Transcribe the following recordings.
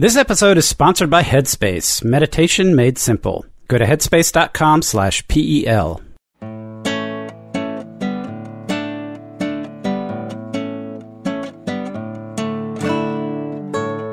This episode is sponsored by Headspace, meditation made simple. Go to headspace.com slash PEL.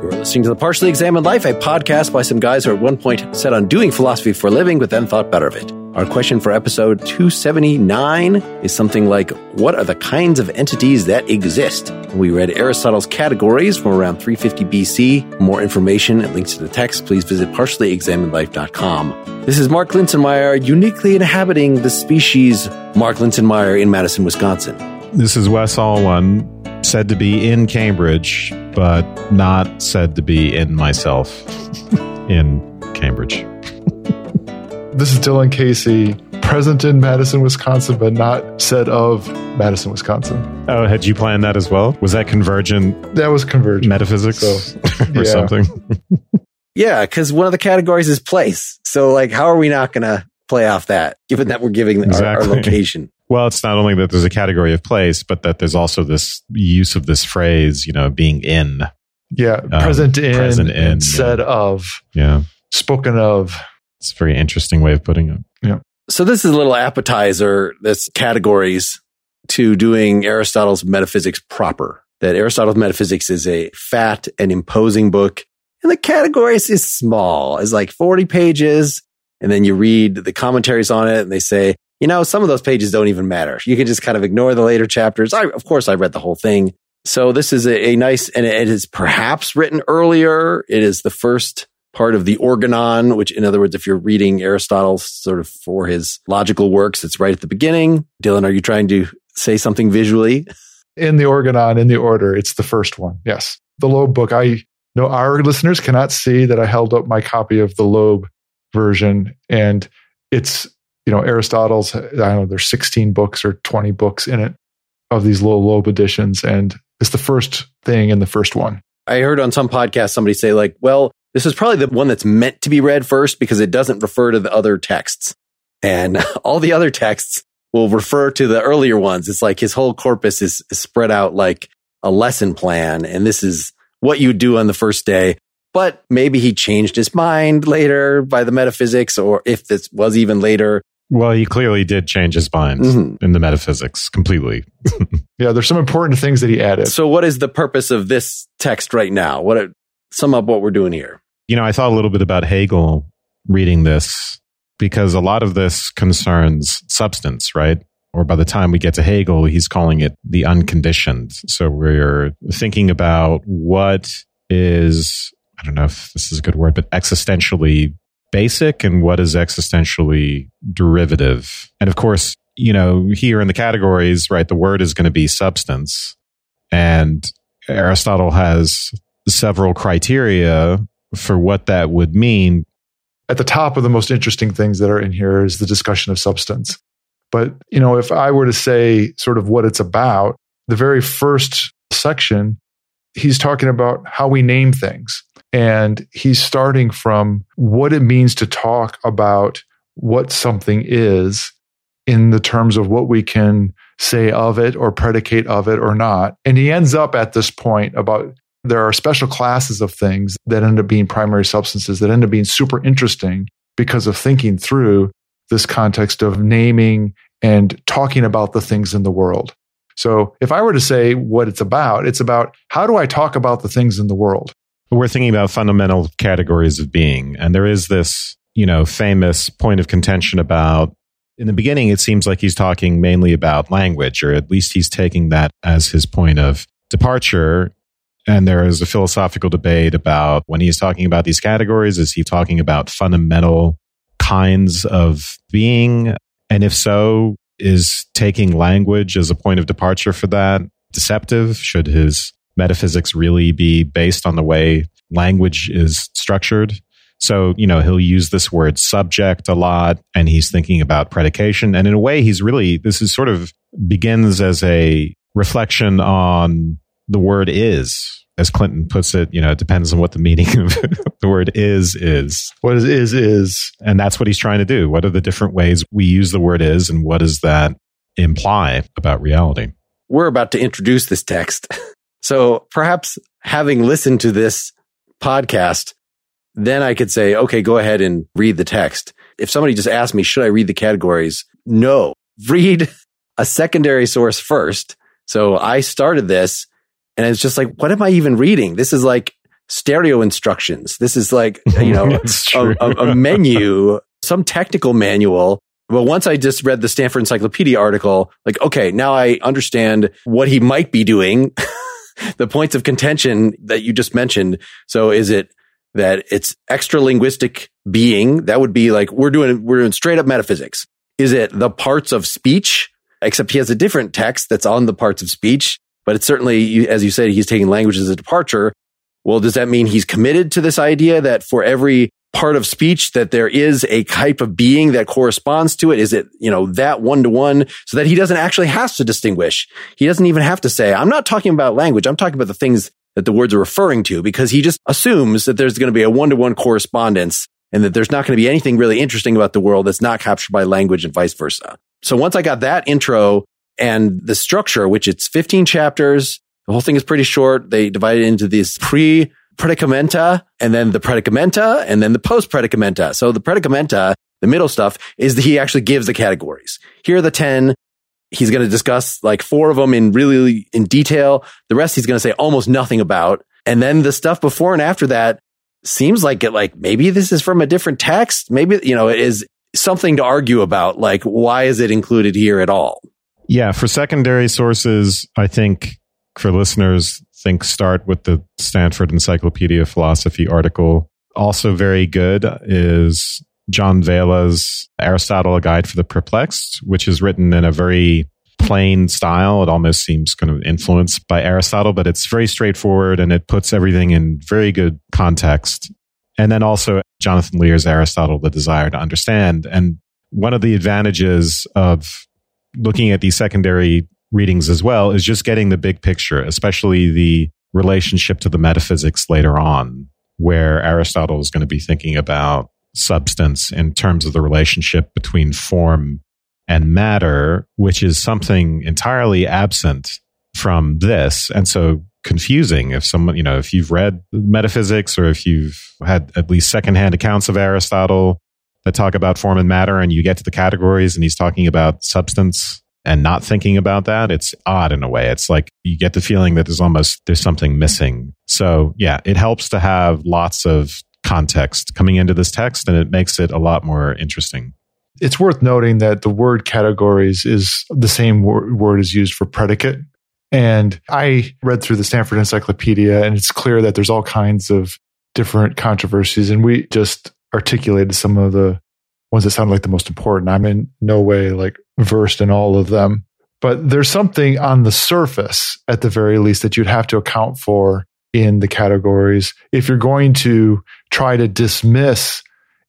You're listening to The Partially Examined Life, a podcast by some guys who at one point set on doing philosophy for a living, but then thought better of it. Our question for episode 279 is something like, What are the kinds of entities that exist? We read Aristotle's categories from around 350 BC. For more information and links to the text, please visit partiallyexaminedlife.com. This is Mark Linsenmayer, uniquely inhabiting the species Mark Linsenmayer in Madison, Wisconsin. This is Wes Alwan, said to be in Cambridge, but not said to be in myself in Cambridge. This is Dylan Casey, present in Madison, Wisconsin, but not said of Madison, Wisconsin. Oh, had you planned that as well? Was that convergent That was convergent. metaphysics So, or yeah. something? Yeah, because one of the categories is place. So, like, how are we not going to play off that, given that we're giving our, our location? Well, it's not only that there's a category of place, but that there's also this use of this phrase, you know, being in. Yeah, um, present in, present in, and said of, Yeah. spoken of. It's a very interesting way of putting it. Yeah. So, this is a little appetizer, this categories to doing Aristotle's metaphysics proper. That Aristotle's metaphysics is a fat and imposing book, and the categories is small, it's like 40 pages. And then you read the commentaries on it, and they say, you know, some of those pages don't even matter. You can just kind of ignore the later chapters. I, of course, I read the whole thing. So this is a, a nice, and it is perhaps written earlier. It is the first part of the Organon, which, in other words, if you're reading Aristotle sort of for his logical works, it's right at the beginning. Dylan, are you trying to say something visually? In the Organon, in the order, it's the first one. Yes. The Loeb book. I know our listeners cannot see that I held up my copy of the Loeb version, and it's, you know, Aristotle's, I don't know, there's 16 books or 20 books in it of these little Loeb editions, and it's the first thing in the first one. I heard on some podcast somebody say, like, well, this is probably the one that's meant to be read first because it doesn't refer to the other texts. And all the other texts will refer to the earlier ones. It's like his whole corpus is, is spread out like a lesson plan. And this is what you do on the first day. But maybe he changed his mind later by the metaphysics, or if this was even later. Well, he clearly did change his mind Mhm. in the metaphysics completely. Yeah, there's some important things that he added. So, what is the purpose of this text right now? What sum up what we're doing here? You know, I thought a little bit about Hegel reading this because a lot of this concerns substance, right? Or by the time we get to Hegel, he's calling it the unconditioned. So we're thinking about what is, I don't know if this is a good word, but existentially basic and what is existentially derivative. And of course, you know, here in the categories, right, the word is going to be substance. And Aristotle has several criteria for what that would mean. at the top of the most interesting things that are in here is the discussion of substance. But, you know, if I were to say sort of what it's about, the very first section, he's talking about how we name things. And he's starting from what it means to talk about what something is in the terms of what we can say of it or predicate of it or not. And he ends up at this point about there are special classes of things that end up being primary substances that end up being super interesting because of thinking through this context of naming and talking about the things in the world. So if I were to say what it's about, it's about how do I talk about the things in the world? We're thinking about fundamental categories of being. And there is this, you know, famous point of contention about in the beginning, it seems like he's talking mainly about language, or at least he's taking that as his point of departure. And there is a philosophical debate about when he's talking about these categories, is he talking about fundamental kinds of being? And if so, is taking language as a point of departure for that deceptive? Should his metaphysics really be based on the way language is structured? So, you know, he'll use this word subject a lot and he's thinking about predication. And in a way, he's really, this is sort of begins as a reflection on the word is. As Clinton puts it, you know, it depends on what the meaning of the word is is. What is is is And that's what he's trying to do. What are the different ways we use the word is and what does that imply about reality? We're about to introduce this text. So perhaps having listened to this podcast, then I could say, okay, go ahead and read the text. If somebody just asked me, should I read the categories? No, read a secondary source first. So I started this and it's just like, what am I even reading? This is like stereo instructions. This is like, you know, a, a, a menu, some technical manual but once I just read the Stanford Encyclopedia article, like, okay, now I understand what he might be doing, the points of contention that you just mentioned. So is it that it's extra linguistic being? That would be like, we're doing, we're doing straight up metaphysics. Is it the parts of speech? Except he has a different text that's on the parts of speech, but it's certainly, as you said, he's taking language as a departure. Well, does that mean he's committed to this idea that for every part of speech that there is a type of being that corresponds to it? Is it, you know, that one to one so that he doesn't actually have to distinguish? He doesn't even have to say, I'm not talking about language. I'm talking about the things that the words are referring to because he just assumes that there's going to be a one to one correspondence and that there's not going to be anything really interesting about the world that's not captured by language and vice versa. So once I got that intro and the structure, which it's 15 chapters, the whole thing is pretty short. They divide it into these pre predicamenta and then the predicamenta and then the post predicamenta. So the predicamenta, the middle stuff is that he actually gives the categories. Here are the 10. He's going to discuss like four of them in really in detail. The rest he's going to say almost nothing about. And then the stuff before and after that seems like it, like maybe this is from a different text. Maybe, you know, it is something to argue about. Like, why is it included here at all? Yeah. For secondary sources, I think for listeners, think start with the Stanford Encyclopedia of Philosophy article. Also very good is John Vella's Aristotle, A Guide for the Perplexed, which is written in a very plain style. It almost seems kind of influenced by Aristotle, but it's very straightforward and it puts everything in very good context. And then also Jonathan Lear's Aristotle, The Desire to Understand. And one of the advantages of looking at these secondary readings as well is just getting the big picture, especially the relationship to the metaphysics later on, where Aristotle is going to be thinking about substance in terms of the relationship between form and matter, which is something entirely absent from this. And so confusing if someone, you know, if you've read metaphysics or if you've had at least secondhand accounts of Aristotle that talk about form and matter and you get to the categories and he's talking about substance and not thinking about that, it's odd in a way. It's like you get the feeling that there's almost there's something missing. So yeah, it helps to have lots of context coming into this text and it makes it a lot more interesting. It's worth noting that the word categories is the same wor- word is used for predicate. And I read through the Stanford Encyclopedia and it's clear that there's all kinds of different controversies and we just articulated some of the ones that sound like the most important. I'm in no way like versed in all of them, but there's something on the surface at the very least that you'd have to account for in the categories if you're going to try to dismiss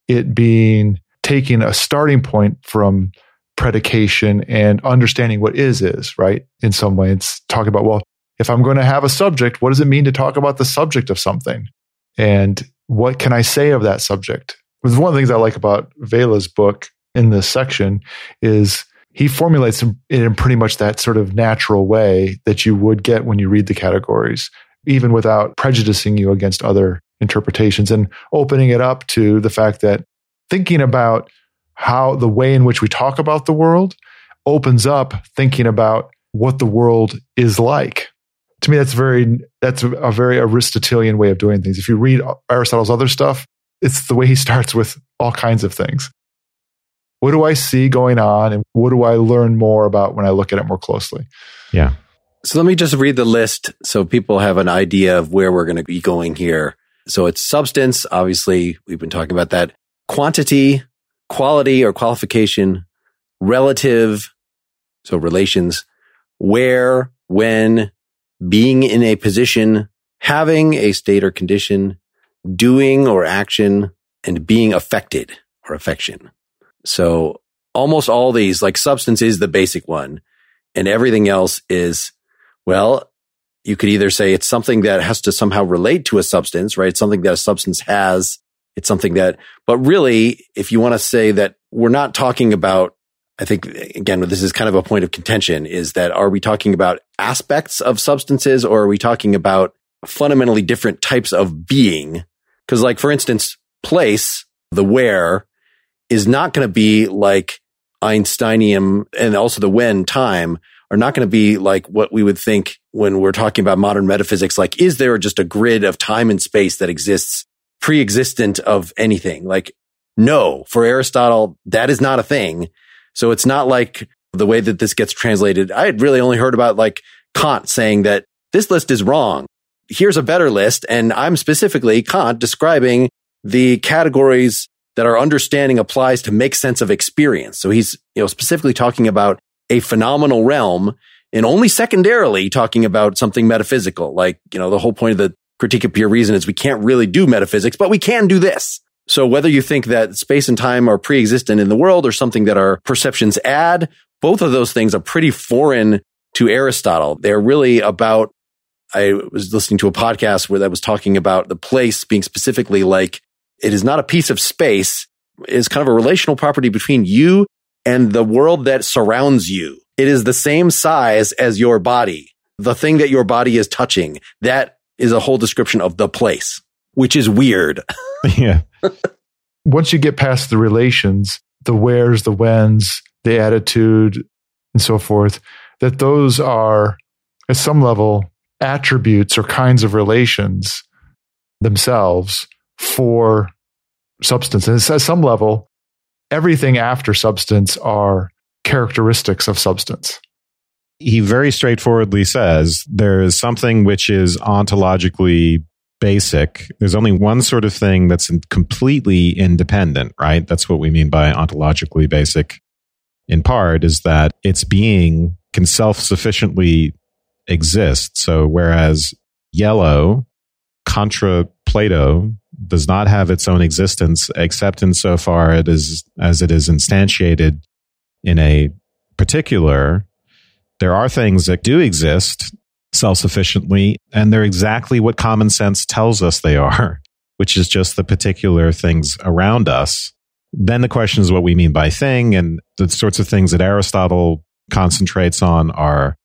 it being taking a starting point from predication and understanding what is is, right? In some way, it's talking about, well, if I'm going to have a subject, what does it mean to talk about the subject of something? And what can I say of that subject? One of the things I like about Vella's book in this section is he formulates it in pretty much that sort of natural way that you would get when you read the categories, even without prejudicing you against other interpretations and opening it up to the fact that thinking about how the way in which we talk about the world opens up thinking about what the world is like. To me, that's very that's a very Aristotelian way of doing things. If you read Aristotle's other stuff, it's the way he starts with all kinds of things. What do I see going on and what do I learn more about when I look at it more closely? Yeah. So let me just read the list so people have an idea of where we're going to be going here. So it's substance. Obviously, we've been talking about that. Quantity, quality or qualification, relative. So relations, where, when, being in a position, having a state or condition, doing or action, and being affected or affection. So almost all these, like substance is the basic one, and everything else is, well, you could either say it's something that has to somehow relate to a substance, right? It's something that a substance has. It's something that, but really, if you want to say that we're not talking about, I think again, this is kind of a point of contention is that are we talking about aspects of substances or are we talking about fundamentally different types of being. Cause like, for instance, place, the where is not going to be like Einsteinian and also the when time are not going to be like what we would think when we're talking about modern metaphysics. Like, is there just a grid of time and space that exists pre-existent of anything? Like, no, for Aristotle, that is not a thing. So it's not like the way that this gets translated. I had really only heard about like Kant saying that this list is wrong. Here's a better list. And I'm specifically Kant describing the categories that our understanding applies to make sense of experience. So he's, you know, specifically talking about a phenomenal realm and only secondarily talking about something metaphysical. Like, you know, the whole point of the critique of pure reason is we can't really do metaphysics, but we can do this. So whether you think that space and time are pre-existent in the world or something that our perceptions add, both of those things are pretty foreign to Aristotle. They're really about, I was listening to a podcast where that was talking about the place being specifically like, it is not a piece of space. It is kind of a relational property between you and the world that surrounds you. It is the same size as your body. The thing that your body is touching. That is a whole description of the place, which is weird. yeah. Once you get past the relations, the wheres, the whens, the attitude, and so forth, that those are at some level attributes or kinds of relations themselves for substance. And it says at some level, everything after substance are characteristics of substance. He very straightforwardly says there is something which is ontologically basic. There's only one sort of thing that's completely independent, right? That's what we mean by ontologically basic in part is that its being can self sufficiently exist. So whereas yellow contra Plato does not have its own existence except insofar it is as it is instantiated in a particular. There are things that do exist self sufficiently, and they're exactly what common sense tells us they are, which is just the particular things around us. Then the question is what we mean by thing, and the sorts of things that Aristotle concentrates on are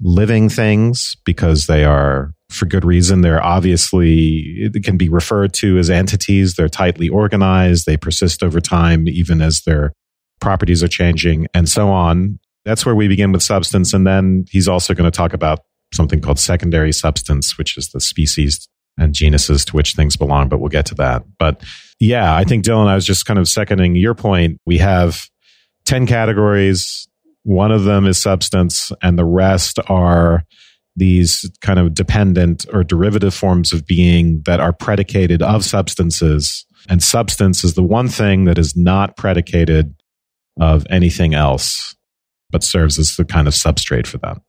living things because they are for good reason. They're obviously, can be referred to as entities. They're tightly organized. They persist over time, even as their properties are changing and so on. That's where we begin with substance. And then he's also going to talk about something called secondary substance, which is the species and genuses to which things belong, but we'll get to that. But yeah, I think Dylan, I was just kind of seconding your point. We have 10 categories. One of them is substance and the rest are these kind of dependent or derivative forms of being that are predicated of substances. And substance is the one thing that is not predicated of anything else, but serves as the kind of substrate for them.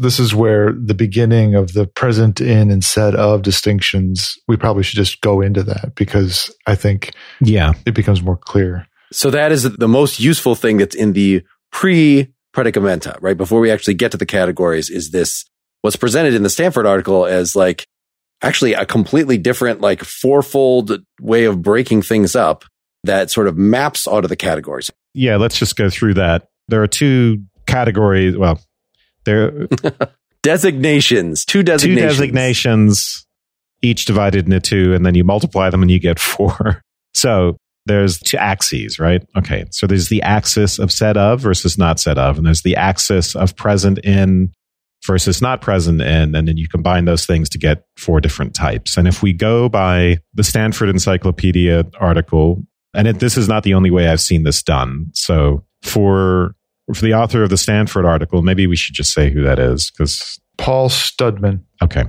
This is where the beginning of the present in and said of distinctions, we probably should just go into that because I think yeah, it becomes more clear. So that is the most useful thing that's in the pre predicamenta, right? Before we actually get to the categories is this what's presented in the Stanford article as like actually a completely different, like fourfold way of breaking things up that sort of maps onto the categories. Yeah, let's just go through that. There are two categories. Well, there designations, two designations, two designations, each divided into two, and then you multiply them and you get four. So there's two axes, right? Okay. So there's the axis of said of versus not said of, and there's the axis of present in versus not present in, and then you combine those things to get four different types. And if we go by the Stanford Encyclopedia article, and it, this is not the only way I've seen this done. So for for the author of the Stanford article, maybe we should just say who that is because Paul Studtmann. Okay.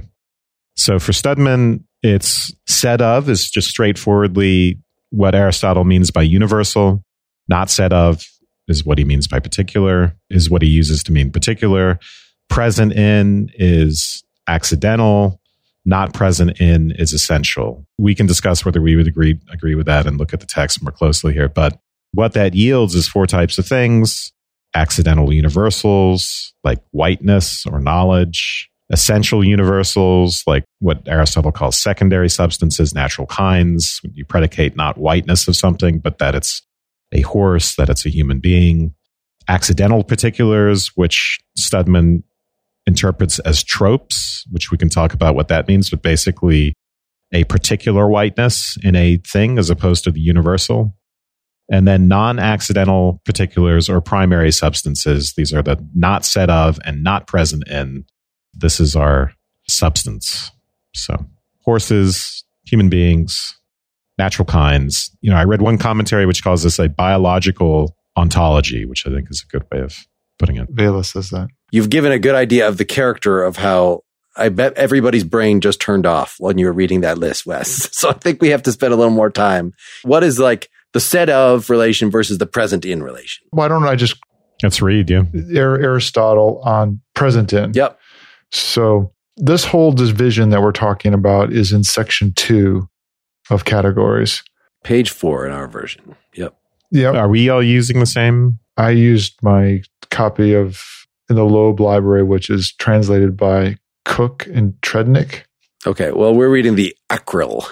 So for Studtmann, it's said of is just straightforwardly what Aristotle means by universal. Not said of is what he means by particular, is what he uses to mean particular present in is accidental not present in is essential we can discuss whether we would agree agree with that and look at the text more closely here but what that yields is four types of things accidental universals like whiteness or knowledge essential universals like what aristotle calls secondary substances natural kinds you predicate not whiteness of something but that it's a horse that it's a human being accidental particulars which studtmann interprets as tropes, which we can talk about what that means, but basically a particular whiteness in a thing as opposed to the universal. And then non accidental particulars or primary substances. These are the not said of and not present in. This is our substance. So horses, human beings, natural kinds. You know, I read one commentary which calls this a biological ontology, which I think is a good way of putting it. Vella says that. You've given a good idea of the character of how I bet everybody's brain just turned off when you were reading that list, Wes. So I think we have to spend a little more time. What is like the said of relation versus the present in relation? Why don't I just Let's read, yeah. Aristotle on present in? Yep. So this whole division that we're talking about is in section two of categories. Page four in our version. Yep. Yeah. Are we all using the same? I used my copy of in the Loeb Library, which is translated by Cooke and Tredennick. Okay. Well, we're reading the Ackrill.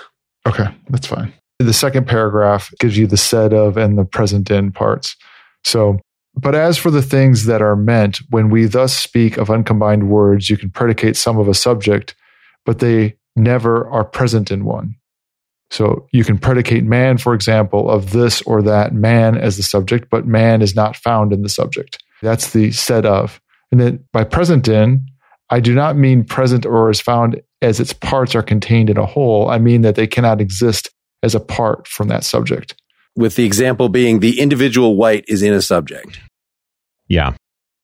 Okay, that's fine. The second paragraph gives you the said of and the present in parts. So, but as for the things that are meant, when we thus speak of uncombined words, you can predicate some of a subject, but they never are present in one. So you can predicate man, for example, of this or that man as the subject, but man is not found in the subject. That's the said of. And then by present in, I do not mean present or is found as its parts are contained in a whole. I mean that they cannot exist as apart from that subject. With the example being the individual white is in a subject, Yeah.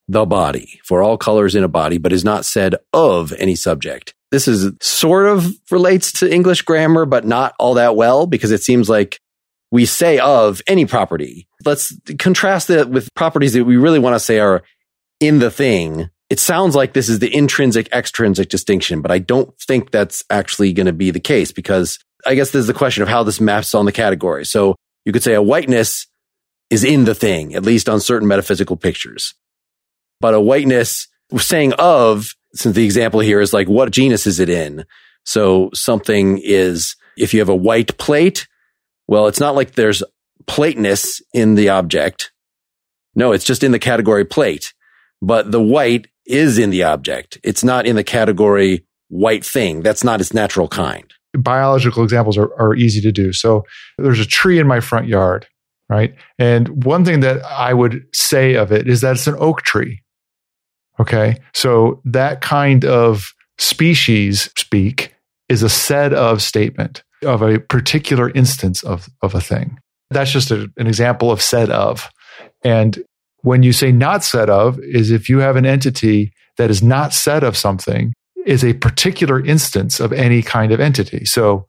the body, for all colors in a body, but is not said of any subject. This is sort of relates to English grammar, but not all that well because it seems like we say of any property. Let's contrast that with properties that we really want to say are in the thing. It sounds like this is the intrinsic extrinsic distinction, but I don't think that's actually going to be the case because I guess there's the question of how this maps on the category. So you could say a whiteness is in the thing, at least on certain metaphysical pictures. But a whiteness saying of, since the example here is like, what genus is it in? So something is, if you have a white plate, well, it's not like there's plateness in the object. No, it's just in the category plate, but the white is in the object. It's not in the category white thing. That's not its natural kind. Biological examples are, are easy to do. So there's a tree in my front yard, right? And one thing that I would say of it is that it's an oak tree. Okay. So that kind of species speak is a said of statement of a particular instance of, of a thing. That's just a, an example of said of. And when you say not said of is if you have an entity that is not said of something is a particular instance of any kind of entity. So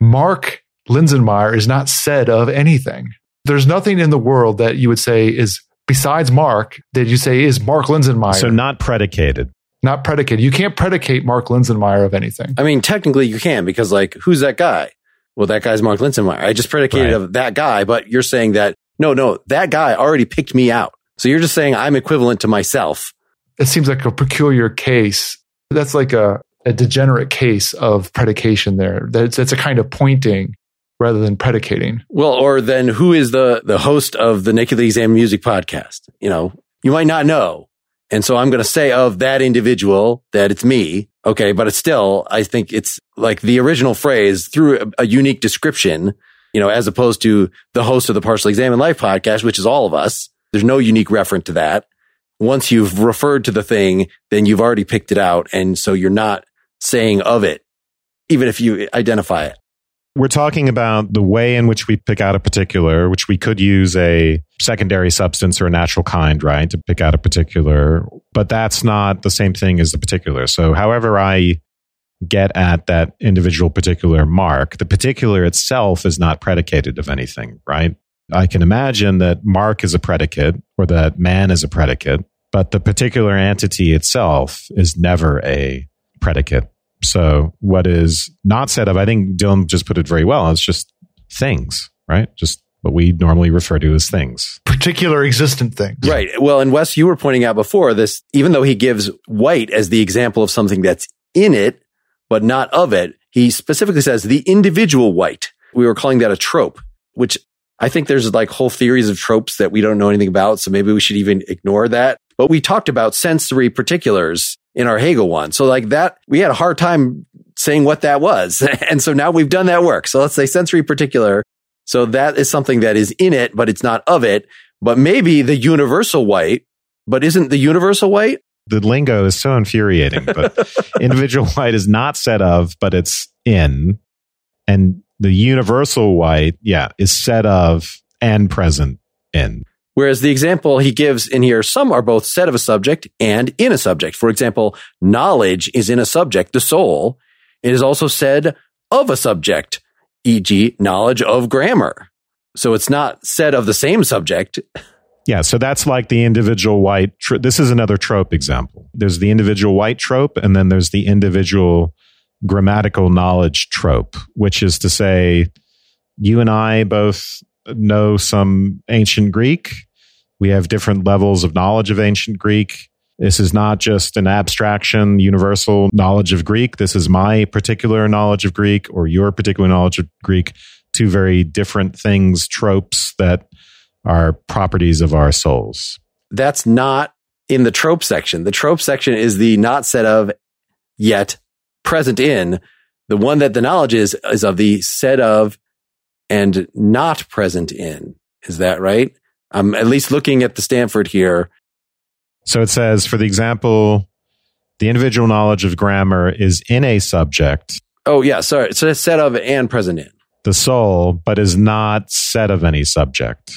Mark Linsenmayer is not said of anything. There's nothing in the world that you would say is besides Mark that you say is Mark Linsenmayer. So not predicated. not predicated. You can't predicate Mark Linsenmayer of anything. I mean, technically you can because like, who's that guy? Well, that guy's Mark Linsenmayer. I just predicated Right. of that guy, but you're saying that no, no, that guy already picked me out. So you're just saying I'm equivalent to myself. It seems like a peculiar case. That's like a, a degenerate case of predication there. That's, that's a kind of pointing rather than predicating. Well, or then who is the, the host of the Nakedly Examined Music podcast? You know, you might not know. And so I'm going to say of that individual that it's me. Okay. But it's still, I think it's like the original phrase through a, a unique description, you know, as opposed to the host of the Partially Examined Life podcast, which is all of us. There's no unique reference to that. Once you've referred to the thing, then you've already picked it out. And so you're not saying of it, even if you identify it. We're talking about the way in which we pick out a particular, which we could use a secondary substance or a natural kind, right, to pick out a particular, but that's not the same thing as the particular. So, however, I get at that individual particular mark, the particular itself is not predicated of anything, right? I can imagine that mark is a predicate or that man is a predicate, but the particular entity itself is never a predicate. So what is not said of, I think Dylan just put it very well. It's just things, right? Just what we normally refer to as things. Particular existent things. Right. Well, and Wes, you were pointing out before this, even though he gives white as the example of something that's in it, but not of it, he specifically says the individual white. We were calling that a trope, which I think there's like whole theories of tropes that we don't know anything about. So maybe we should even ignore that. But we talked about sensory particulars in our Hegel one. So like that, we had a hard time saying what that was. and so now we've done that work. So let's say sensory particular. So that is something that is in it, but it's not of it. But maybe the universal white, but isn't the universal white? The lingo is so infuriating, but individual white is not said of, but it's in. And the universal white, yeah, is said of and present in. Whereas the example he gives in here, some are both said of a subject and in a subject. For example, knowledge is in a subject, the soul. It is also said of a subject, e.g., knowledge of grammar. So it's not said of the same subject. Yeah, so that's like the individual white. Tr- this is another trope example. There's the individual white trope, and then there's the individual grammatical knowledge trope, which is to say, you and I both know some ancient Greek. We have different levels of knowledge of ancient Greek. This is not just an abstraction, universal knowledge of Greek. This is my particular knowledge of Greek or your particular knowledge of Greek. Two very different things, tropes that are properties of our souls. That's not in the trope section. The trope section is the not said of yet present in. The one that the knowledge is, is of the said of and not present in. Is that right? I'm at least looking at the Stanford here. So it says, for the example, the individual knowledge of grammar is in a subject. Oh, yeah. Sorry. So it's said of and present in. The soul, but is not said of any subject.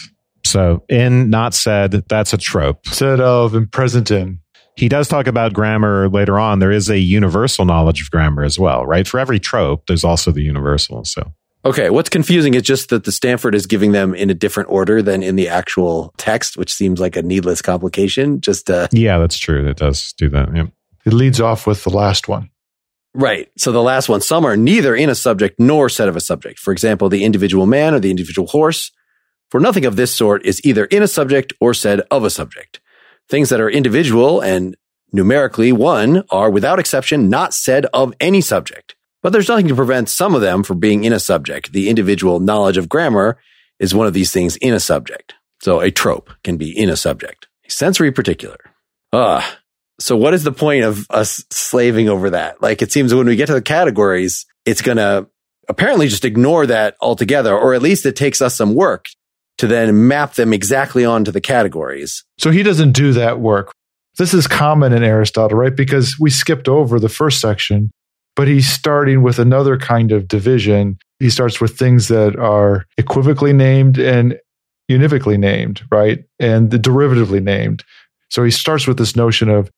So in, not said, that's a trope. Said of and present in. He does talk about grammar later on. There is a universal knowledge of grammar as well, right? For every trope, there's also the universal. So Okay, what's confusing is just that the Stanford is giving them in a different order than in the actual text, which seems like a needless complication. Just uh, yeah, that's true. It does do that. Yeah. It leads off with the last one. Right. So the last one, some are neither in a subject nor said of a subject. For example, the individual man or the individual horse. For nothing of this sort is either in a subject or said of a subject. Things that are individual and numerically one are without exception not said of any subject. But there's nothing to prevent some of them from being in a subject. The individual knowledge of grammar is one of these things in a subject. So a trope can be in a subject. A sensory particular. Ah. So what is the point of us slaving over that? Like it seems when we get to the categories, it's going to apparently just ignore that altogether, or at least it takes us some work to then map them exactly onto the categories. So he doesn't do that work. This is common in Aristotle, right? Because we skipped over the first section but he's starting with another kind of division. He starts with things that are equivocally named and univocally named, right? And the derivatively named. So he starts with this notion of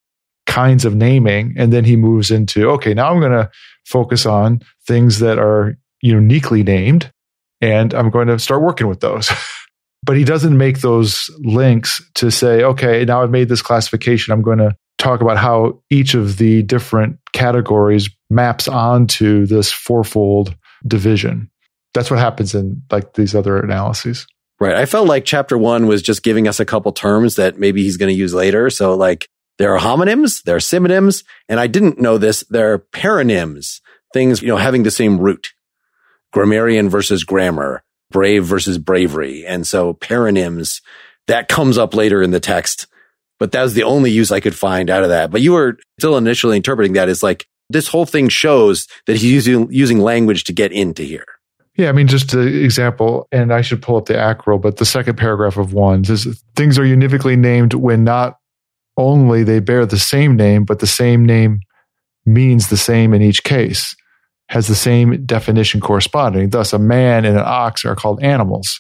kinds of naming, and then he moves into, okay, now I'm going to focus on things that are uniquely named, and I'm going to start working with those. but he doesn't make those links to say, okay, now I've made this classification. I'm going to talk about how each of the different categories maps onto this fourfold division. That's what happens in like these other analyses. Right. I felt like chapter one was just giving us a couple terms that maybe he's going to use later. So like there are homonyms, there are synonyms, and I didn't know this. There are paronyms, things, you know, having the same root. Grammarian versus grammar, brave versus bravery. And so paronyms, that comes up later in the text but that was the only use I could find out of that. But you were still initially interpreting that as like this whole thing shows that he's using using language to get into here. Yeah, I mean, just an example, and I should pull up the Ackrill, but the second paragraph of one says things are univocally named when not only they bear the same name, but the same name means the same in each case, has the same definition corresponding. Thus, a man and an ox are called animals.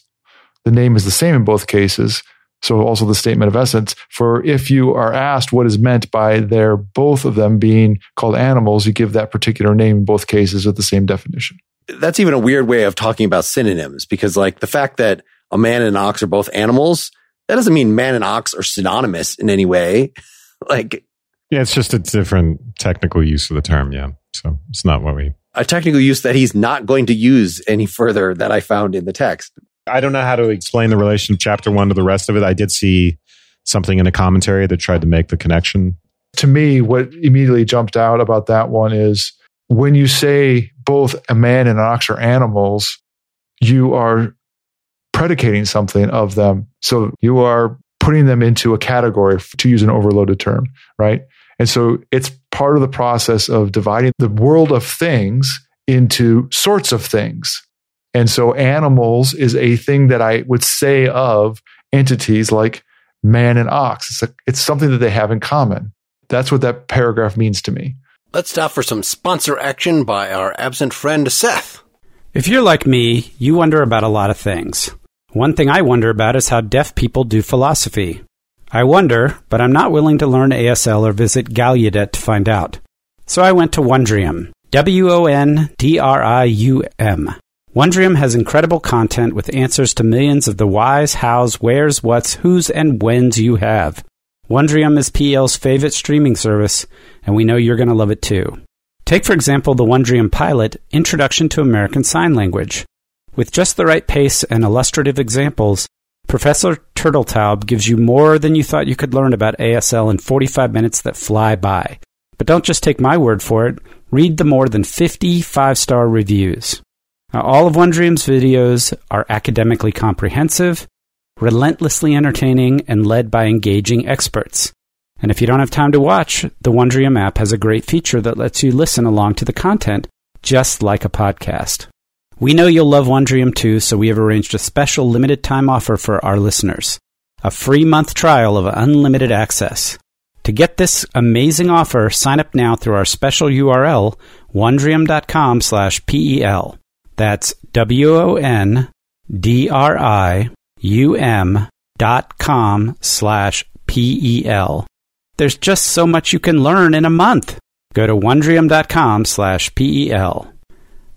The name is the same in both cases, so also the statement of essence for if you are asked what is meant by their both of them being called animals, you give that particular name in both cases with the same definition. That's even a weird way of talking about synonyms because like the fact that a man and an ox are both animals, that doesn't mean man and ox are synonymous in any way. like Yeah, it's just a different technical use of the term, yeah. So it's not what we a technical use that he's not going to use any further that I found in the text. I don't know how to explain the relation of chapter one to the rest of it. I did see something in a commentary that tried to make the connection. To me, what immediately jumped out about that one is when you say both a man and an ox are animals, you are predicating something of them. So you are putting them into a category, to use an overloaded term, right? And so it's part of the process of dividing the world of things into sorts of things. And so animals is a thing that I would say of entities like man and ox. It's, a, it's something that they have in common. That's what that paragraph means to me. Let's stop for some sponsor action by our absent friend Seth. If you're like me, you wonder about a lot of things. One thing I wonder about is how deaf people do philosophy. I wonder, but I'm not willing to learn ASL or visit Gallaudet to find out. So I went to Wondrium. W O N D R I U M. Wondrium has incredible content with answers to millions of the whys, hows, wheres, whats, whos, and whens you have. Wondrium is PL's favorite streaming service, and we know you're going to love it too. Take, for example, the Wondrium pilot, Introduction to American Sign Language. With just the right pace and illustrative examples, Professor Turteltaub gives you more than you thought you could learn about ASL in 45 minutes that fly by. But don't just take my word for it, read the more than 50 five star reviews. Now, all of Wondrium's videos are academically comprehensive, relentlessly entertaining, and led by engaging experts. And if you don't have time to watch, the Wondrium app has a great feature that lets you listen along to the content, just like a podcast. We know you'll love Wondrium too, so we have arranged a special limited time offer for our listeners. A free month trial of unlimited access. To get this amazing offer, sign up now through our special URL, wondrium.com slash PEL. That's W-O-N-D-R-I-U-M dot com slash P-E-L. There's just so much you can learn in a month. Go to wondrium.com slash P-E-L.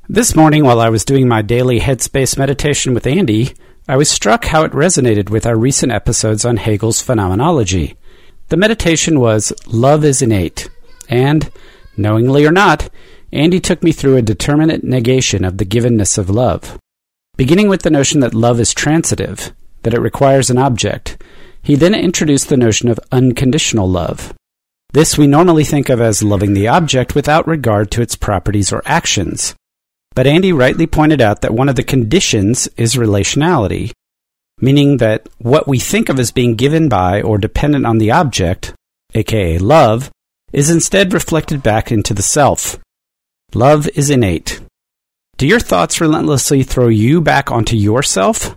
This morning, while I was doing my daily headspace meditation with Andy, I was struck how it resonated with our recent episodes on Hegel's phenomenology. The meditation was Love is Innate, and, knowingly or not, Andy took me through a determinate negation of the givenness of love. Beginning with the notion that love is transitive, that it requires an object, he then introduced the notion of unconditional love. This we normally think of as loving the object without regard to its properties or actions. But Andy rightly pointed out that one of the conditions is relationality, meaning that what we think of as being given by or dependent on the object, aka love, is instead reflected back into the self. Love is innate. Do your thoughts relentlessly throw you back onto yourself?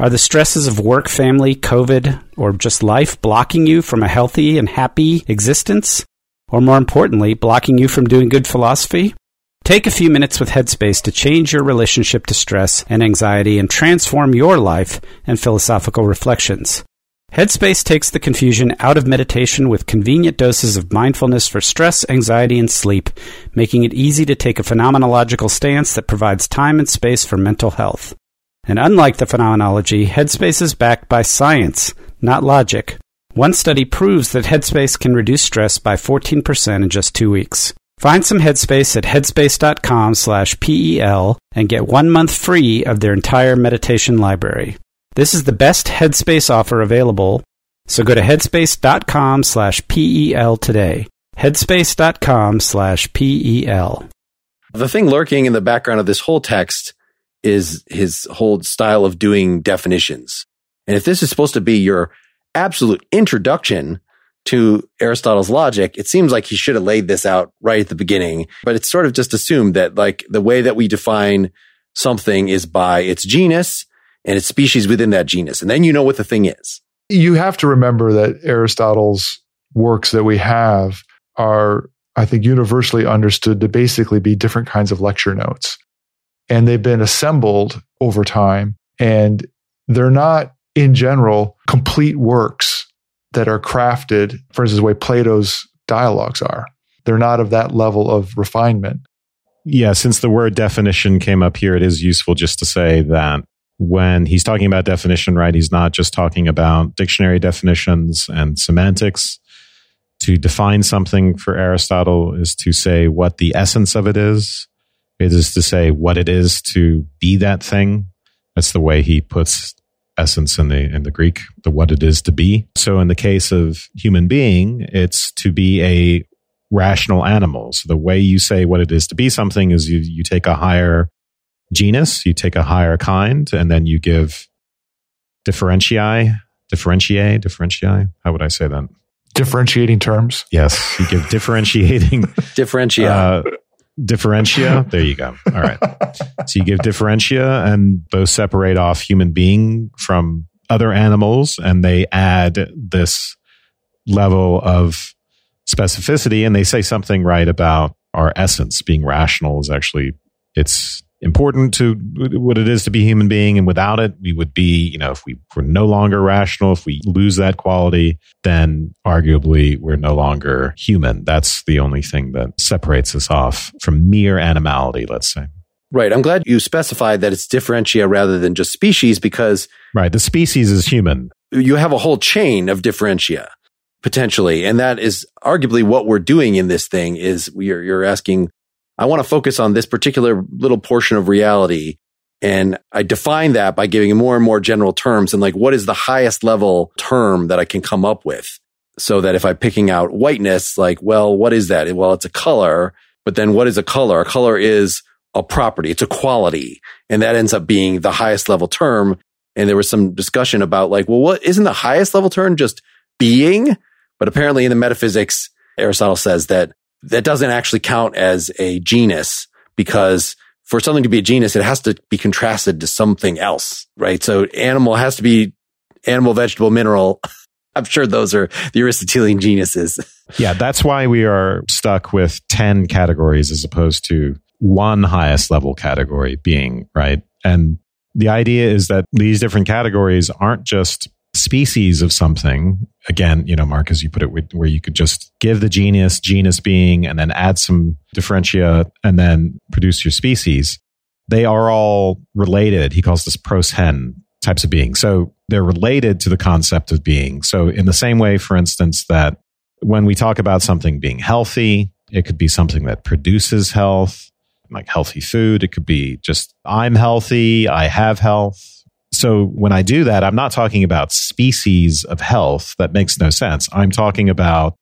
Are the stresses of work, family, COVID, or just life blocking you from a healthy and happy existence? Or more importantly, blocking you from doing good philosophy? Take a few minutes with Headspace to change your relationship to stress and anxiety and transform your life and philosophical reflections. Headspace takes the confusion out of meditation with convenient doses of mindfulness for stress, anxiety, and sleep, making it easy to take a phenomenological stance that provides time and space for mental health. And unlike the phenomenology, Headspace is backed by science, not logic. One study proves that Headspace can reduce stress by 14% in just two weeks. Find some headspace at headspace.com slash PEL and get one month free of their entire meditation library. This is the best headspace offer available, so go to headspace.com slash PEL today. Headspace.com slash PEL. The thing lurking in the background of this whole text is his whole style of doing definitions. And if this is supposed to be your absolute introduction to Aristotle's logic, it seems like he should have laid this out right at the beginning, but it's sort of just assumed that like the way that we define something is by its genus and its species within that genus. And then you know what the thing is. You have to remember that Aristotle's works that we have are, I think, universally understood to basically be different kinds of lecture notes. And they've been assembled over time and they're not in general complete works that are crafted, versus the way Plato's dialogues are. They're not of that level of refinement. Yeah, since the word definition came up here, it is useful just to say that when he's talking about definition, right, he's not just talking about dictionary definitions and semantics. To define something for Aristotle is to say what the essence of it is. It is to say what it is to be that thing. That's the way he puts essence in the in the Greek, the what it is to be. So in the case of human being, it's to be a rational animal. So the way you say what it is to be something is you you take a higher genus, you take a higher kind, and then you give differentiae, differentiate, differentiae. How would I say that? Differentiating terms. Yes, you give differentiating Differentiate. uh, differentia. There you go. All right. So you give differentia, and those separate off human being from other animals, and they add this level of specificity. And they say something right about our essence being rational is actually it's important to what it is to be a human being and without it we would be you know if we were no longer rational if we lose that quality then arguably we're no longer human that's the only thing that separates us off from mere animality let's say right. I'm glad you specified that it's differentia rather than just species because right the species is human you have a whole chain of differentia potentially. And that is arguably what we're doing in this thing is you're, you're asking, I want to focus on this particular little portion of reality. And I define that by giving more and more general terms and like, what is the highest level term that I can come up with? So that if I'm picking out whiteness, like, well, what is that? Well, it's a color, but then what is a color? A color is a property. It's a quality. And that ends up being the highest level term. And there was some discussion about like, well, what isn't the highest level term just being? But apparently in the metaphysics, Aristotle says that that doesn't actually count as a genus because for something to be a genus, it has to be contrasted to something else, right? So animal has to be animal, vegetable, mineral. I'm sure those are the Aristotelian genuses. yeah that's why we are stuck with 10 categories as opposed to one highest level category being right and the idea is that these different categories aren't just species of something. Again you know mark as you put it where you could just give the genus genus being and then add some differentia and then produce your species. They are all related. He calls this pros hen types of being so they're related to the concept of being. So in the same way for instance that when we talk about something being healthy it could be something that produces health like healthy food. It could be just i'm healthy i have health so when I do that, I'm not talking about species of health. That makes no sense. I'm talking about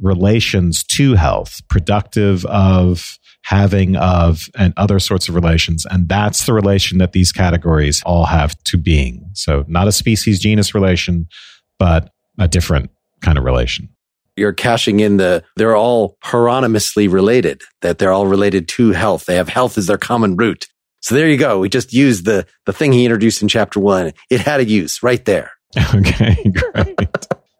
relations to health, productive of, having of, and other sorts of relations. And that's the relation that these categories all have to being. So not a species genus relation, but a different kind of relation. You're cashing in the, they're all paronymously related, that they're all related to health. They have health as their common root. So there you go. We just used the, the thing he introduced in chapter one. It had a use right there. Okay, great.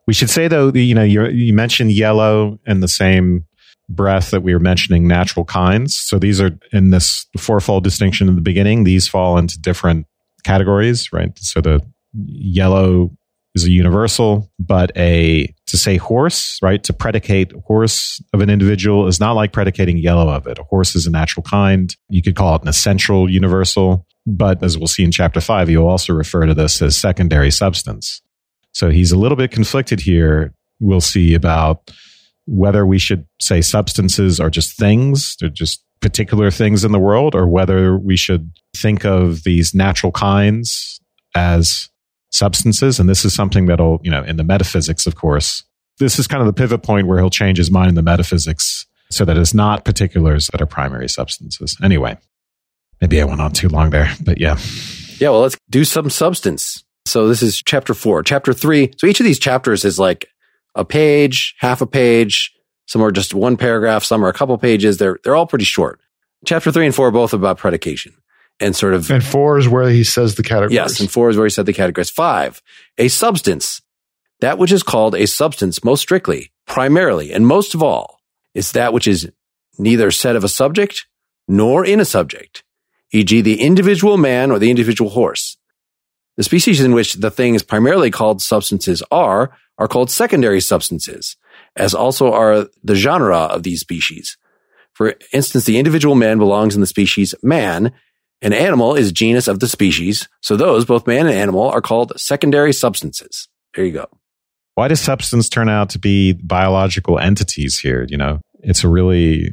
we should say though, you know, you you mentioned yellow in the same breath that we were mentioning natural kinds. So these are in this fourfold distinction in the beginning. These fall into different categories, right? So the yellow is a universal, but a to say horse, right? To predicate horse of an individual is not like predicating yellow of it. A horse is a natural kind. You could call it an essential universal, but as we'll see in chapter five, you'll also refer to this as secondary substance. So he's a little bit conflicted here. We'll see about whether we should say substances are just things, they're just particular things in the world, or whether we should think of these natural kinds as substances. And this is something that'll, you know, in the metaphysics, of course, this is kind of the pivot point where he'll change his mind in the metaphysics so that it's not particulars that are primary substances. Anyway, maybe I went on too long there, but yeah. Yeah. Well, let's do some substance. So this is chapter four, chapter three. So each of these chapters is like a page, half a page. Some are just one paragraph. Some are a couple pages. They're, they're all pretty short. Chapter three and four are both about predication and sort of And four is where he says the categories. Yes, and four is where he said the categories. Five, a substance. That which is called a substance most strictly, primarily, and most of all, is that which is neither said of a subject nor in a subject, e.g., the individual man or the individual horse. The species in which the thing is primarily called substances are, are called secondary substances, as also are the genera of these species. For instance, the individual man belongs in the species man, an animal is genus of the species, so those, both man and animal, are called secondary substances. There you go. Why does substance turn out to be biological entities here? You know, it's a really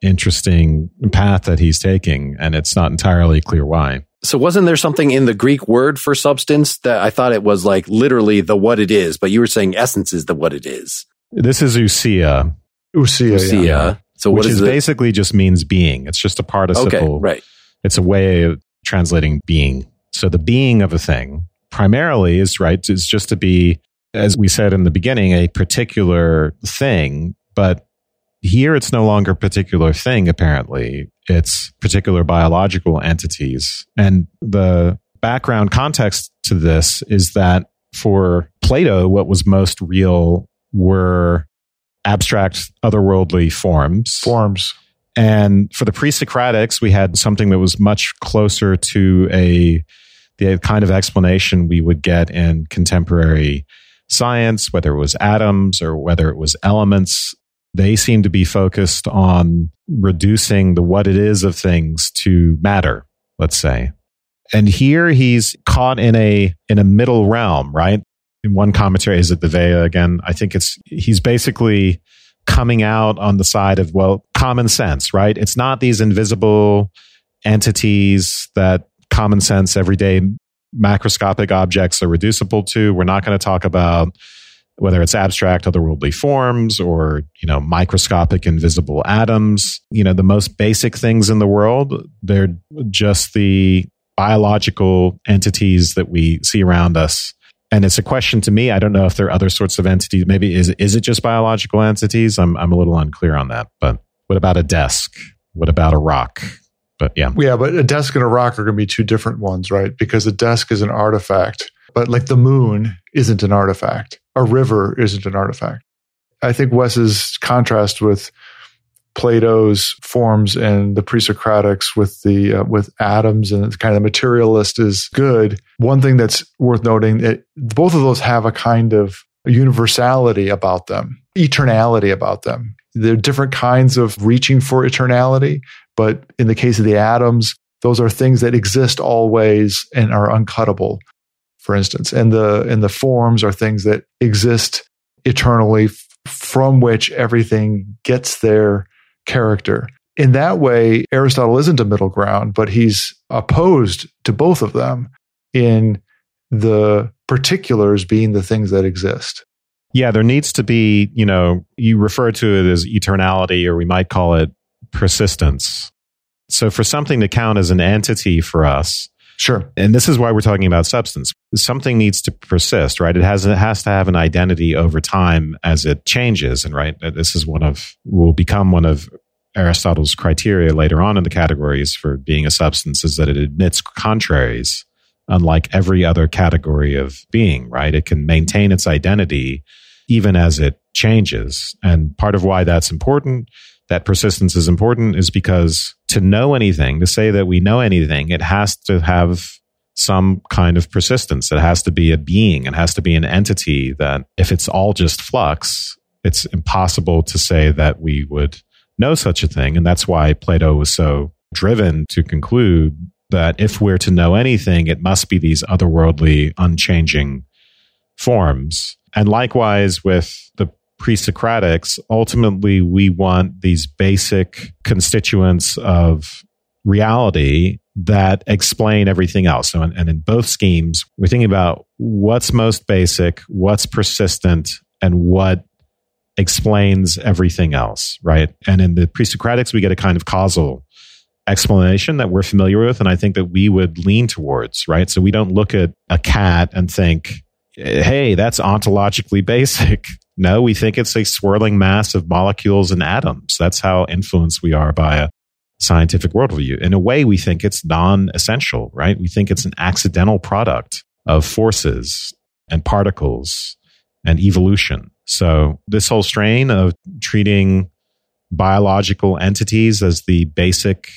interesting path that he's taking, and it's not entirely clear why. So wasn't there something in the Greek word for substance that I thought it was like literally the what it is, but you were saying essence is the what it is. This is ousia. Ousia. Ousia. Yeah. So which what is is, it? basically just means being. It's just a participle. Okay, right. It's a way of translating being. So the being of a thing primarily is right, is just to be as we said in the beginning, a particular thing, but here it's no longer a particular thing, apparently. It's particular biological entities. And the background context to this is that for Plato, what was most real were abstract, otherworldly forms. Forms. And for the pre-Socratics, we had something that was much closer to a the kind of explanation we would get in contemporary science, whether it was atoms or whether it was elements. They seem to be focused on reducing the what it is of things to matter, let's say. And here he's caught in a in a middle realm, right? In one commentary, is it the Vella again? I think it's he's basically coming out on the side of well, common sense, right? It's not these invisible entities that common sense everyday macroscopic objects are reducible to. We're not going to talk about whether it's abstract otherworldly forms or you know microscopic invisible atoms you know the most basic things in the world they're just the biological entities that we see around us. And it's a question to me. I don't know if there are other sorts of entities. Maybe is is it just biological entities? I'm I'm a little unclear on that. But what about a desk? What about a rock? But yeah, yeah. But a desk and a rock are going to be two different ones, right? Because a desk is an artifact, but like the moon isn't an artifact. A river isn't an artifact. I think Wes's contrast with Plato's forms and the pre-Socratics with the uh, with atoms and kind of materialist is good. One thing that's worth noting that both of those have a kind of universality about them, eternality about them. They're different kinds of reaching for eternality, but in the case of the atoms, those are things that exist always and are uncuttable, for instance. And the and the forms are things that exist eternally from which everything gets their character. In that way, Aristotle isn't a middle ground, but he's opposed to both of them in the particulars being the things that exist. Yeah, there needs to be, you know, you refer to it as eternality, or we might call it persistence. So for something to count as an entity for us, Sure. And this is why we're talking about substance. Something needs to persist, right? It has it has to have an identity over time as it changes. And right, uh, this is one of will become one of Aristotle's criteria later on in the categories for being a substance is that it admits contraries, unlike every other category of being, right? It can maintain its identity even as it changes. And part of why that's important that persistence is important is because to know anything, to say that we know anything, it has to have some kind of persistence. It has to be a being. It has to be an entity that if it's all just flux, it's impossible to say that we would know such a thing. And that's why Plato was so driven to conclude that if we're to know anything, it must be these otherworldly, unchanging forms. And likewise with the pre-Socratics, ultimately we want these basic constituents of reality that explain everything else. So, and in both schemes, we're thinking about what's most basic, what's persistent, and what explains everything else, right? And in the pre-Socratics, we get a kind of causal explanation that we're familiar with, and I think that we would lean towards, right? So we don't look at a cat and think, hey, that's ontologically basic. No, we think it's a swirling mass of molecules and atoms. That's how influenced we are by a scientific worldview. In a way, we think it's non essential, right? We think it's an accidental product of forces and particles and evolution. So, this whole strain of treating biological entities as the basic,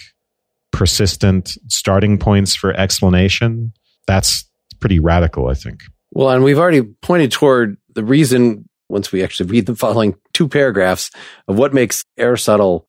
persistent starting points for explanation, that's pretty radical, I think. Well, and we've already pointed toward the reason once we actually read the following two paragraphs of what makes Aristotle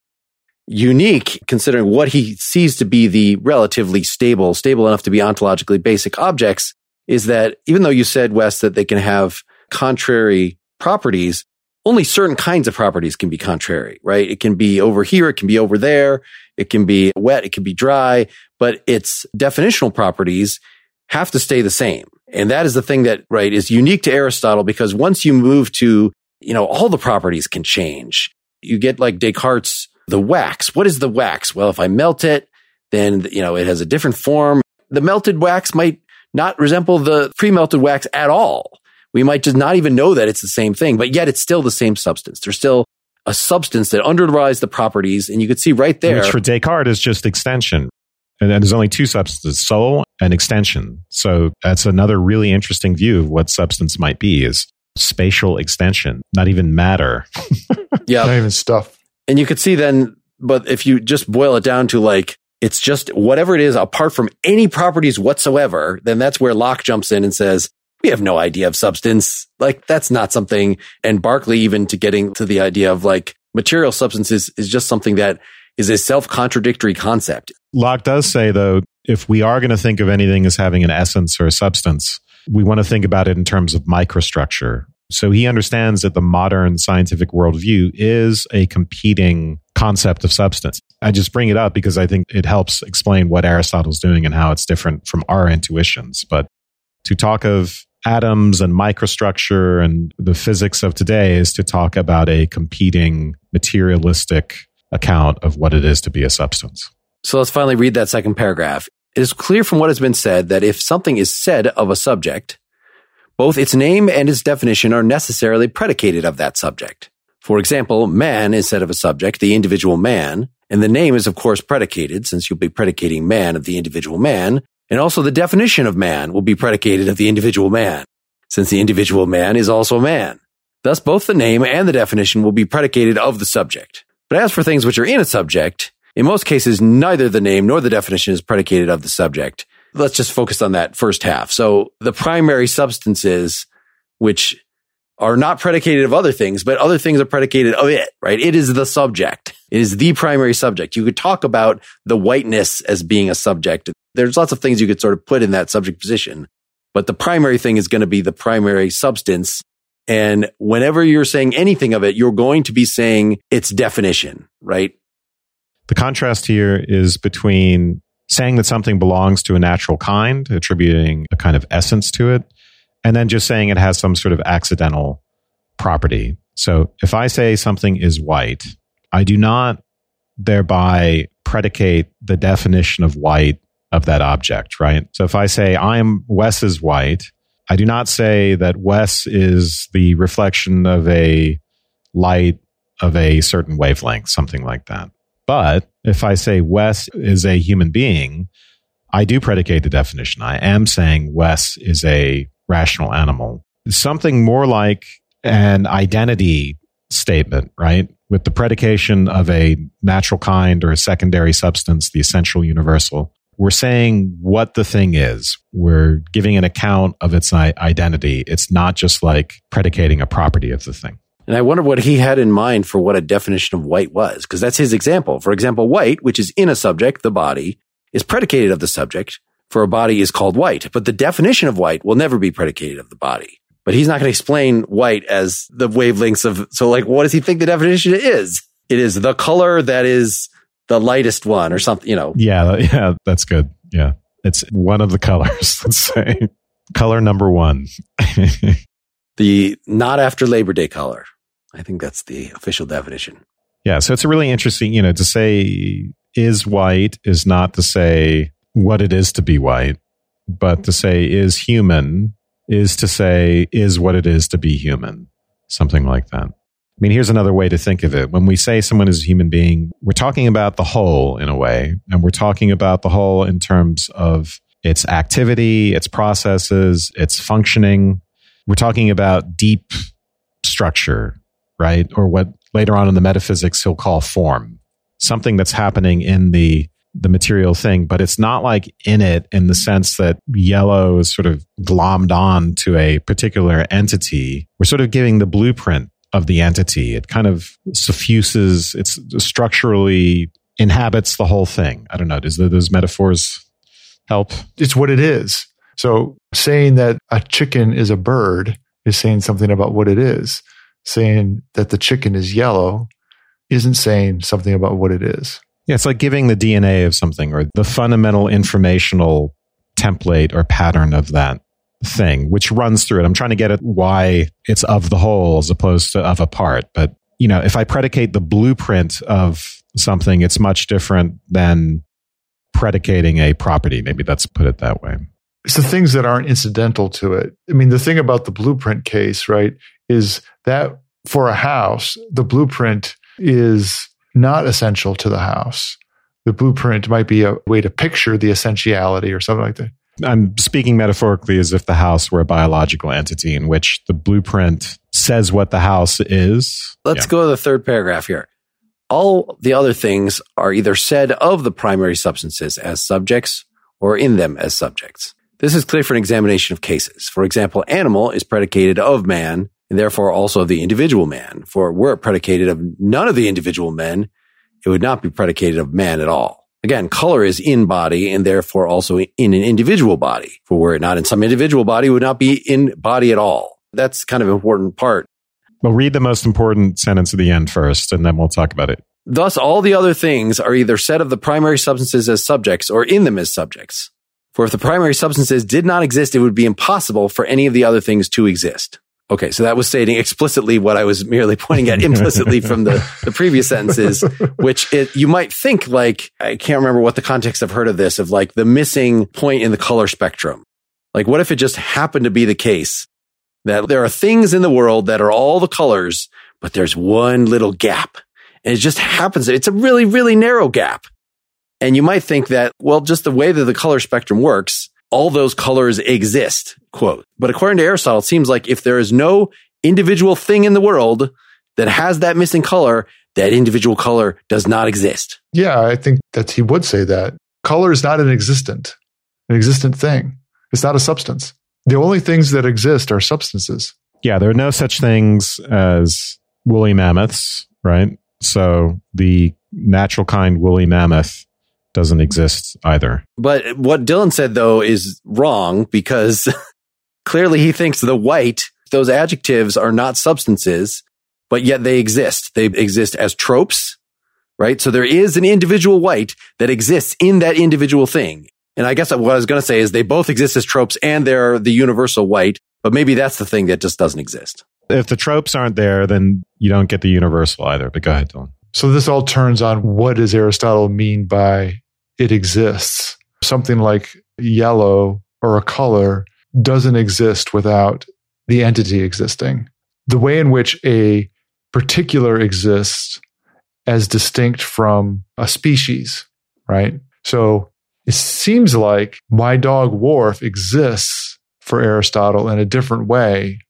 unique, considering what he sees to be the relatively stable, stable enough to be ontologically basic objects, is that even though you said, Wes, that they can have contrary properties, only certain kinds of properties can be contrary, right? It can be over here. It can be over there. It can be wet. It can be dry, but its definitional properties have to stay the same. And that is the thing that, right, is unique to Aristotle because once you move to, you know, all the properties can change. You get like Descartes, the wax. What is the wax? Well, if I melt it, then, you know, it has a different form. The melted wax might not resemble the pre-melted wax at all. we might just not even know that it's the same thing, but yet it's still the same substance. There's still a substance that underlies the properties. And you could see right there. Which for Descartes is just extension. And there's only two substances, soul and extension. So that's another really interesting view of what substance might be is spatial extension, not even matter. yeah. Not even stuff. And you could see then, but if you just boil it down to like, it's just whatever it is apart from any properties whatsoever, then that's where Locke jumps in and says, we have no idea of substance. Like that's not something. And Berkeley, even to getting to the idea of like material substances is just something that is a self contradictory concept. Locke does say though, if we are going to think of anything as having an essence or a substance, we want to think about it in terms of microstructure. So he understands that the modern scientific worldview is a competing concept of substance. I just bring it up because I think it helps explain what Aristotle's doing and how it's different from our intuitions. But to talk of atoms and microstructure and the physics of today is to talk about a competing materialistic account of what it is to be a substance. So let's finally read that second paragraph. It is clear from what has been said that if something is said of a subject, both its name and its definition are necessarily predicated of that subject. For example, man is said of a subject, the individual man, and the name is of course predicated since you'll be predicating man of the individual man, and also the definition of man will be predicated of the individual man, since the individual man is also man. Thus both the name and the definition will be predicated of the subject. But as for things which are in a subject, in most cases, neither the name nor the definition is predicated of the subject. Let's just focus on that first half. So the primary substances, which are not predicated of other things, but other things are predicated of it, right? It is the subject. It is the primary subject. You could talk about the whiteness as being a subject. There's lots of things you could sort of put in that subject position, but the primary thing is going to be the primary substance. And whenever you're saying anything of it, you're going to be saying its definition, right? The contrast here is between saying that something belongs to a natural kind, attributing a kind of essence to it, and then just saying it has some sort of accidental property. So if I say something is white, I do not thereby predicate the definition of white of that object, right? So if I say I'm Wes is white, I do not say that Wes is the reflection of a light of a certain wavelength, something like that. But if I say Wes is a human being, I do predicate the definition. I am saying Wes is a rational animal. Something more like an identity statement, right? With the predication of a natural kind or a secondary substance, the essential universal. We're saying what the thing is. We're giving an account of its identity. It's not just like predicating a property of the thing. And I wonder what he had in mind for what a definition of white was, because that's his example. For example, white, which is in a subject, the body, is predicated of the subject, for a body is called white. But the definition of white will never be predicated of the body. But he's not going to explain white as the wavelengths of, so like, what does he think the definition is? It is the color that is the lightest one or something, you know. Yeah, yeah, that's good. Yeah. It's one of the colors, let's say. Color number one. the not after Labor Day color. I think that's the official definition. Yeah. So it's a really interesting, you know, to say is white is not to say what it is to be white, but to say is human is to say is what it is to be human, something like that. I mean, here's another way to think of it. When we say someone is a human being, we're talking about the whole in a way, and we're talking about the whole in terms of its activity, its processes, its functioning. We're talking about deep structure, right? Or what later on in the metaphysics he'll call form, something that's happening in the the material thing, but it's not like in it in the sense that yellow is sort of glommed on to a particular entity. We're sort of giving the blueprint of the entity. It kind of suffuses, it's structurally inhabits the whole thing. I don't know. Does those metaphors help? It's what it is. So saying that a chicken is a bird is saying something about what it is saying that the chicken is yellow isn't saying something about what it is. Yeah, it's like giving the DNA of something or the fundamental informational template or pattern of that thing, which runs through it. I'm trying to get at why it's of the whole as opposed to of a part. But, you know, if I predicate the blueprint of something, it's much different than predicating a property. Maybe let's put it that way. it's the things that aren't incidental to it. I mean, the thing about the blueprint case, right, is that for a house, the blueprint is not essential to the house. The blueprint might be a way to picture the essentiality or something like that. I'm speaking metaphorically as if the house were a biological entity in which the blueprint says what the house is. Let's yeah. go to the third paragraph here. All the other things are either said of the primary substances as subjects or in them as subjects. This is clear for an examination of cases. For example, animal is predicated of man and therefore also of the individual man. For were it predicated of none of the individual men, it would not be predicated of man at all. Again, color is in body and therefore also in an individual body. For were it not in some individual body, it would not be in body at all. That's kind of an important part. Well, read the most important sentence at the end first, and then we'll talk about it. Thus, all the other things are either said of the primary substances as subjects or in them as subjects. For if the primary substances did not exist, it would be impossible for any of the other things to exist. Okay, so that was stating explicitly what I was merely pointing at implicitly from the, the previous sentences, which it, you might think like, I can't remember what the context I've heard of this, of like the missing point in the color spectrum. Like, what if it just happened to be the case that there are things in the world that are all the colors, but there's one little gap. And it just happens. It's a really, really narrow gap. And you might think that, well, just the way that the color spectrum works, all those colors exist, quote. But according to Aristotle, it seems like if there is no individual thing in the world that has that missing color, that individual color does not exist. Yeah, I think that he would say that. Color is not an existent, an existent thing. It's not a substance. The only things that exist are substances. Yeah, there are no such things as woolly mammoths, right? So the natural kind woolly mammoth doesn't exist either. But what Dylan said though is wrong because clearly he thinks the white, those adjectives are not substances, but yet they exist. They exist as tropes, right? So there is an individual white that exists in that individual thing. And I guess what I was going to say is they both exist as tropes and they're the universal white, but maybe that's the thing that just doesn't exist. If the tropes aren't there, then you don't get the universal either. But go ahead, Dylan. So this all turns on what does Aristotle mean by it exists? Something like yellow or a color doesn't exist without the entity existing. The way in which a particular exists as distinct from a species, right? So it seems like my dog Worf exists for Aristotle in a different way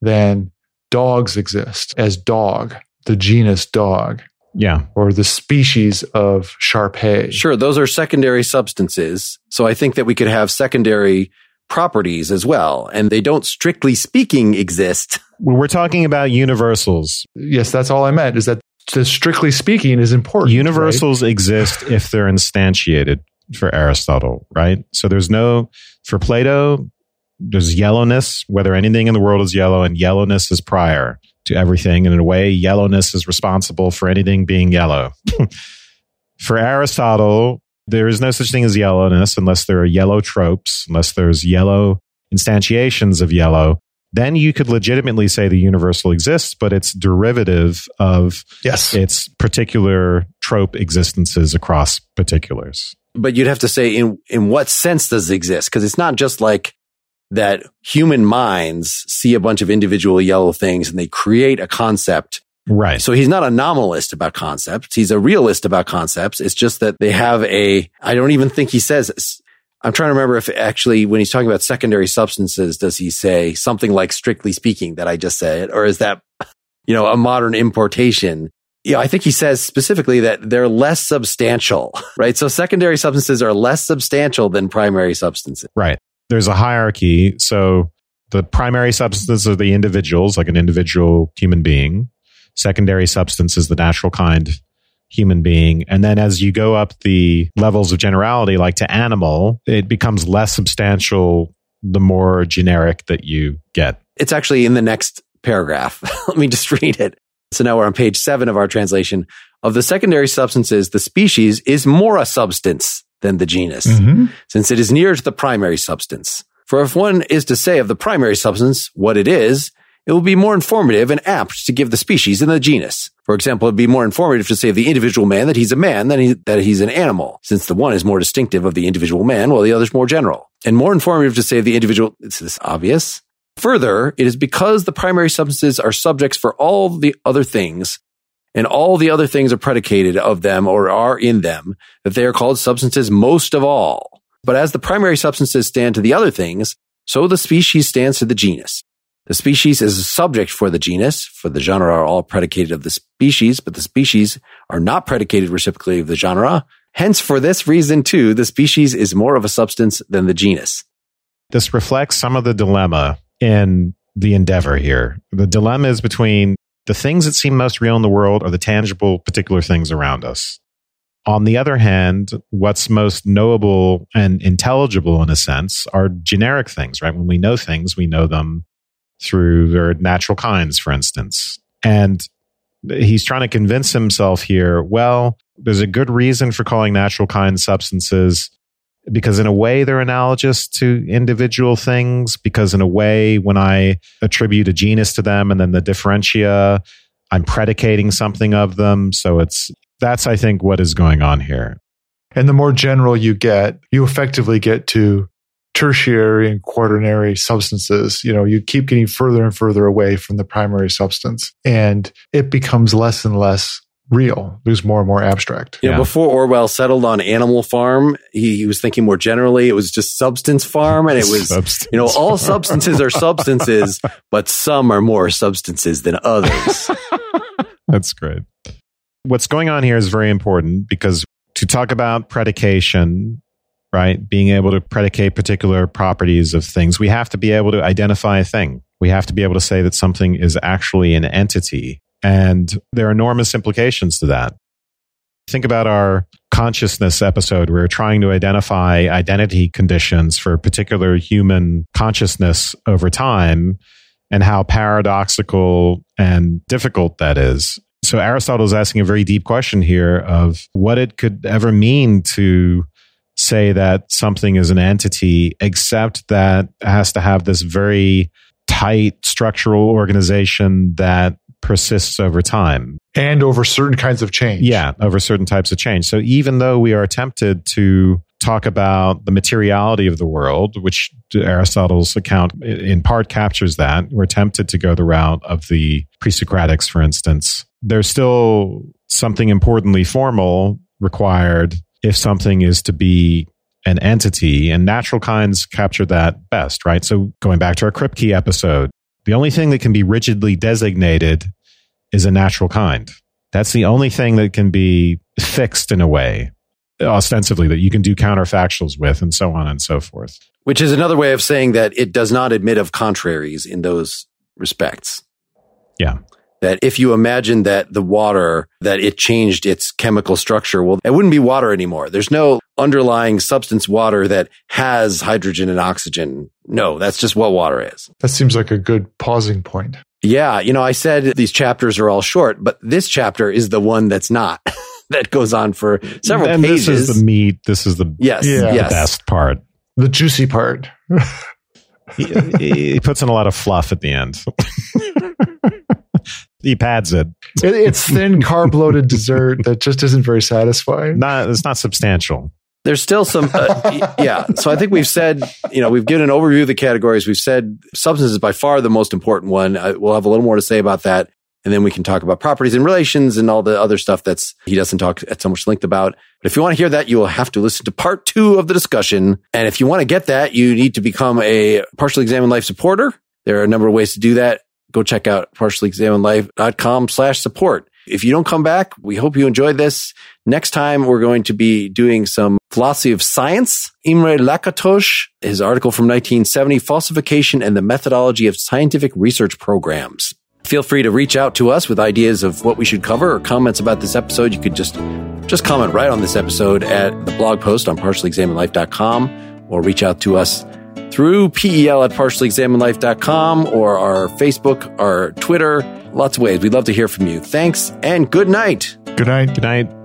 than dogs exist as dog, the genus dog. Yeah. Or the species of Shar Pei. Sure. Those are secondary substances. So I think that we could have secondary properties as well. And they don't strictly speaking exist. we're talking about universals. Yes, that's all I meant is that strictly speaking is important. Universals right? exist if they're instantiated for Aristotle, right? So there's no, for Plato, there's yellowness, whether anything in the world is yellow, and yellowness is prior to everything. And in a way, yellowness is responsible for anything being yellow. for Aristotle, there is no such thing as yellowness unless there are yellow tropes, unless there's yellow instantiations of yellow. Then you could legitimately say the universal exists, but it's derivative of yes. its particular trope existences across particulars but you'd have to say in in what sense does it exist? Because it's not just like that human minds see a bunch of individual yellow things and they create a concept. Right. So he's not a nominalist about concepts. He's a realist about concepts. It's just that they have a, I don't even think he says, I'm trying to remember if actually when he's talking about secondary substances, does he say something like strictly speaking that I just said? Or is that, you know, a modern importation? yeah, I think he says specifically that they're less substantial, right? So secondary substances are less substantial than primary substances. Right. There's a hierarchy. So the primary substance are the individuals, like an individual human being. Secondary substance is the natural kind human being. And then as you go up the levels of generality, like to animal, it becomes less substantial the more generic that you get. It's actually in the next paragraph. Let me just read it. So now we're on page seven of our translation. Of the secondary substances, the species is more a substance than the genus, mm-hmm. since it is nearer to the primary substance. For if one is to say of the primary substance what it is, it will be more informative and apt to give the species and the genus. For example, it'd be more informative to say of the individual man that he's a man than he, that he's an animal, since the one is more distinctive of the individual man while the other is more general. And more informative to say of the individual, is this obvious. Further, it is because the primary substances are subjects for all the other things and all the other things are predicated of them or are in them that they are called substances most of all. But as the primary substances stand to the other things, so the species stands to the genus. The species is a subject for the genus, for the genera are all predicated of the species, but the species are not predicated reciprocally of the genera. Hence, for this reason too, the species is more of a substance than the genus. This reflects some of the dilemma in the endeavor here. The dilemma is between the things that seem most real in the world are the tangible, particular things around us. On the other hand, what's most knowable and intelligible in a sense are generic things, right? When we know things, we know them through their natural kinds, for instance. And he's trying to convince himself here, well, there's a good reason for calling natural kinds substances because in a way they're analogous to individual things because in a way when i attribute a genus to them and then the differentia i'm predicating something of them. So it's that's i think what is going on here. And the more general you get you effectively get to tertiary and quaternary substances, you know, you keep getting further and further away from the primary substance and it becomes less and less real. There's more and more abstract. You know, before Orwell settled on Animal Farm, he, he, was thinking more generally. It was just Substance Farm, and it was, substance you know, all substances are substances, but some are more substances than others. That's great. What's going on here is very important because to talk about predication right? Being able to predicate particular properties of things, we have to be able to identify a thing. We have to be able to say that something is actually an entity. And there are enormous implications to that. Think about our consciousness episode. We are trying to identify identity conditions for particular human consciousness over time and how paradoxical and difficult that is. So Aristotle is asking a very deep question here of what it could ever mean to say that something is an entity, except that it has to have this very tight structural organization that persists over time. And over certain kinds of change. Yeah, over certain types of change. So even though we are tempted to talk about the materiality of the world, which Aristotle's account in part captures that, we're tempted to go the route of the pre Socratics, for instance. There's still something importantly formal required if something is to be an entity, and natural kinds capture that best, right? So going back to our Kripke episode, the only thing that can be rigidly designated is a natural kind. That's the only thing that can be fixed in a way, ostensibly, that you can do counterfactuals with, and so on and so forth. Which is another way of saying that it does not admit of contraries in those respects. Yeah that if you imagine that the water, that it changed its chemical structure, well, it wouldn't be water anymore. There's no underlying substance water that has hydrogen and oxygen. No, that's just what water is. That seems like a good pausing point. Yeah. You know, I said these chapters are all short, but this chapter is the one that's not. that goes on for several and pages. This is the meat. This is the, yes, yeah. yes. best part. The juicy part. he, he puts in a lot of fluff at the end. he pads it. it it's thin, carb loaded dessert that just isn't very satisfying. Not, it's not substantial. There's still some, uh, yeah. So I think we've said, you know, we've given an overview of the categories. We've said substance is by far the most important one. I, we'll have a little more to say about that. And then we can talk about properties and relations and all the other stuff that's he doesn't talk at so much length about. But if you want to hear that, you will have to listen to part two of the discussion. And if you want to get that, you need to become a partially examined life supporter. There are a number of ways to do that go check out partiallyexaminedlife.com slash support. If you don't come back, we hope you enjoyed this. Next time, we're going to be doing some philosophy of science. Imre Lakatos, his article from 1970, Falsification and the Methodology of Scientific Research Programs. Feel free to reach out to us with ideas of what we should cover or comments about this episode. You could just, just comment right on this episode at the blog post on partiallyexaminedlife.com or reach out to us through PEL at partiallyexaminedlife.com or our Facebook, our Twitter, lots of ways. We'd love to hear from you. Thanks and good night. Good night. Good night.